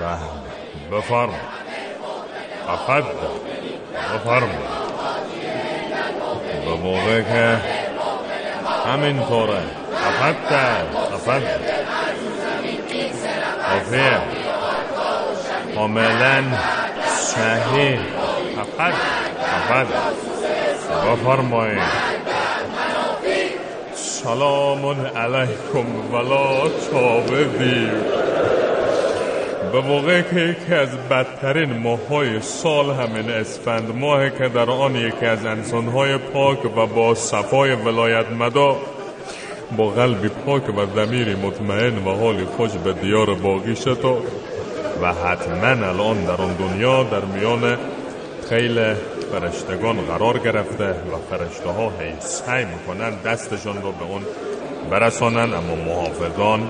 به بفرم. افد بفرم. به موقع که همین طوره افد افد آفیه کاملا صحیح. افد افد بفرمایید. سلام علیکم. ولا دیر به موقع که یکی از بدترین ماهای سال همین اسفند. ماه که در آن یکی از انسانهای پاک و با صفای ولایت مدا با قلبی پاک و ضمیری مطمئن و حالی خوش به دیار باقی شد و حتما الان در آن دنیا در میان خیلی فرشتگان قرار گرفته و فرشته ها سعی می‌کنن دستشان رو به اون برسانن اما محافظان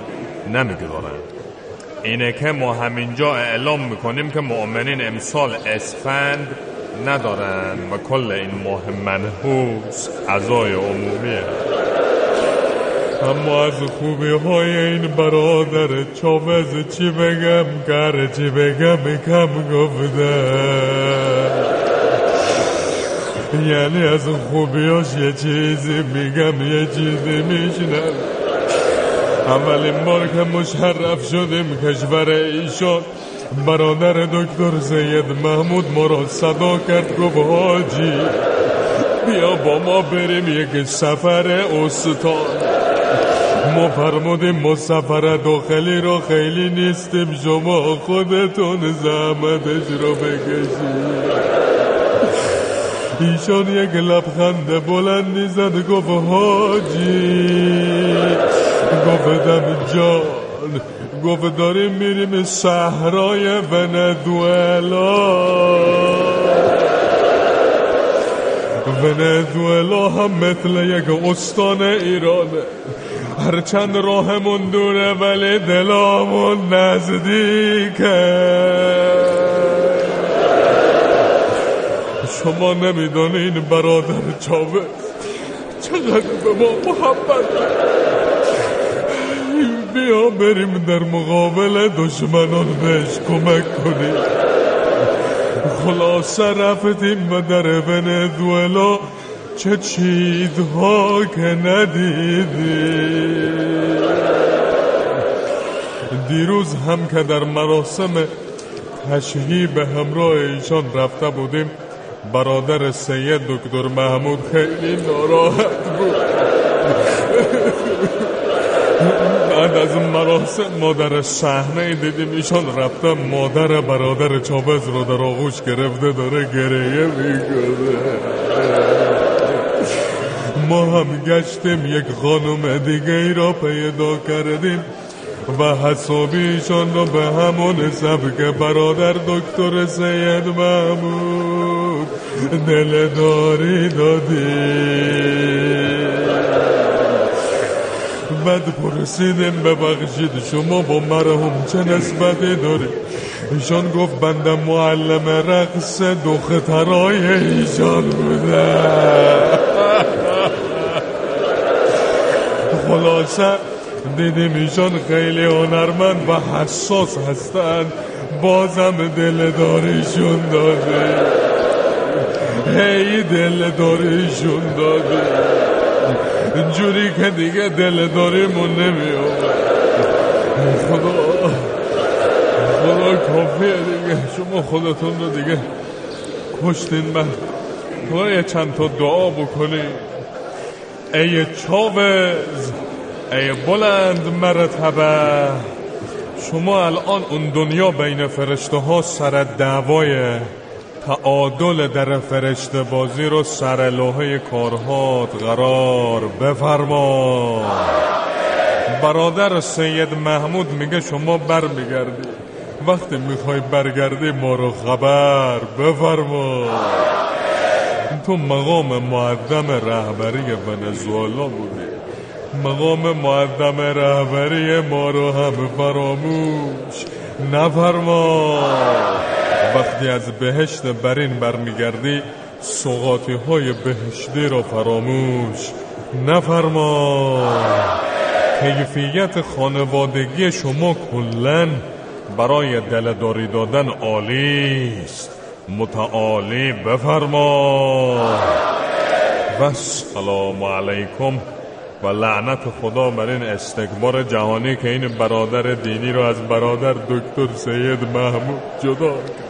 نمی‌گذارن اینه که ما همینجا اعلام می‌کنیم که مؤمنین امسال اسفند ندارن و کل این ماه منحوس عزای عمومیه. اما از خوبی های این برادر چاوز چی بگم؟ گر چی بگم؟ کم گفته یعنی از خوبیاش یه چیزی میگم یه چیزی میشنم اولین بار که مشرف شدیم کشور ایشان برادر دکتر سید محمود ما را صدا کرد گفت حاجی بیا با ما بریم یک سفر استان. ما فرمودیم ما سفر داخلی را خیلی نیستیم شما خودتون زحمتش رو بکشید. ایشان یک لبخند بلندی زد گفت حاجی گفتم جان. گفت داریم میریم صحرای ونزوئلا. ونزوئلا هم مثل یک استان ایرانه هرچند راهمون دوره ولی دلامون نزدیکه. شما نمی‌دانین برادر چاوه چقدر به ما محبت بیا بریم در مقابل دشمنان بهش کمک کنیم. خلاصه رفتیم و در ونزوئلا چه چیزها که ندیدیم. دیروز هم که در مراسم تشهی به همراه ایشان رفته بودیم برادر سید دکتر محمود خیلی ناراحت بود. بعد از مراسم ما در صحنه دیدیم ایشان رفته مادر برادر چابز رو در آغوش گرفته داره گریه می‌کنه. ما هم گشتیم یک خانم دیگه ای را پیدا کردیم و حسابیشان رو به همون سبک برادر دکتر سید محمود دلداری دادی. بعد پرسیدیم ببخشید شما با مرحوم چه نسبتی داری؟ ایشان گفت بنده معلم رقص دخترای ایشان بوده. خلاصه دیدیم ایشان خیلی هنرمند و حساس هستند. بازم دلداریشون داده هی دلداریشون داده جوری که دیگه دلداریمون نمیاد خدا خدا کافیه دیگه. شما خودتون رو دیگه کشتین من خدا چند تا دعا بکنید ای چاوز ای بلند مرتبه. شما الان اون دنیا بین فرشته ها سر دعوای تعادل در فرشته بازی رو سر لوحه کارهات قرار بفرما. برادر سید محمود میگه شما بر میگردی وقتی می‌خوای برگردی ما رو خبر بفرما. تو مقام معدم رهبری ونزوالا بودی. مقام معدم رهبری ما رو هم فراموش نفرما. وقتی از بهشت برین برمیگردی سوقاتی های بهشتی رو فراموش نفرما کیفیت خانوادگی شما کلن برای دلداری دادن عالی است. متعالی بفرما و سلام علیکم و لعنت خدا بر این استکبار جهانی که این برادر دینی رو از برادر دکتر سید محمود جدا حاجی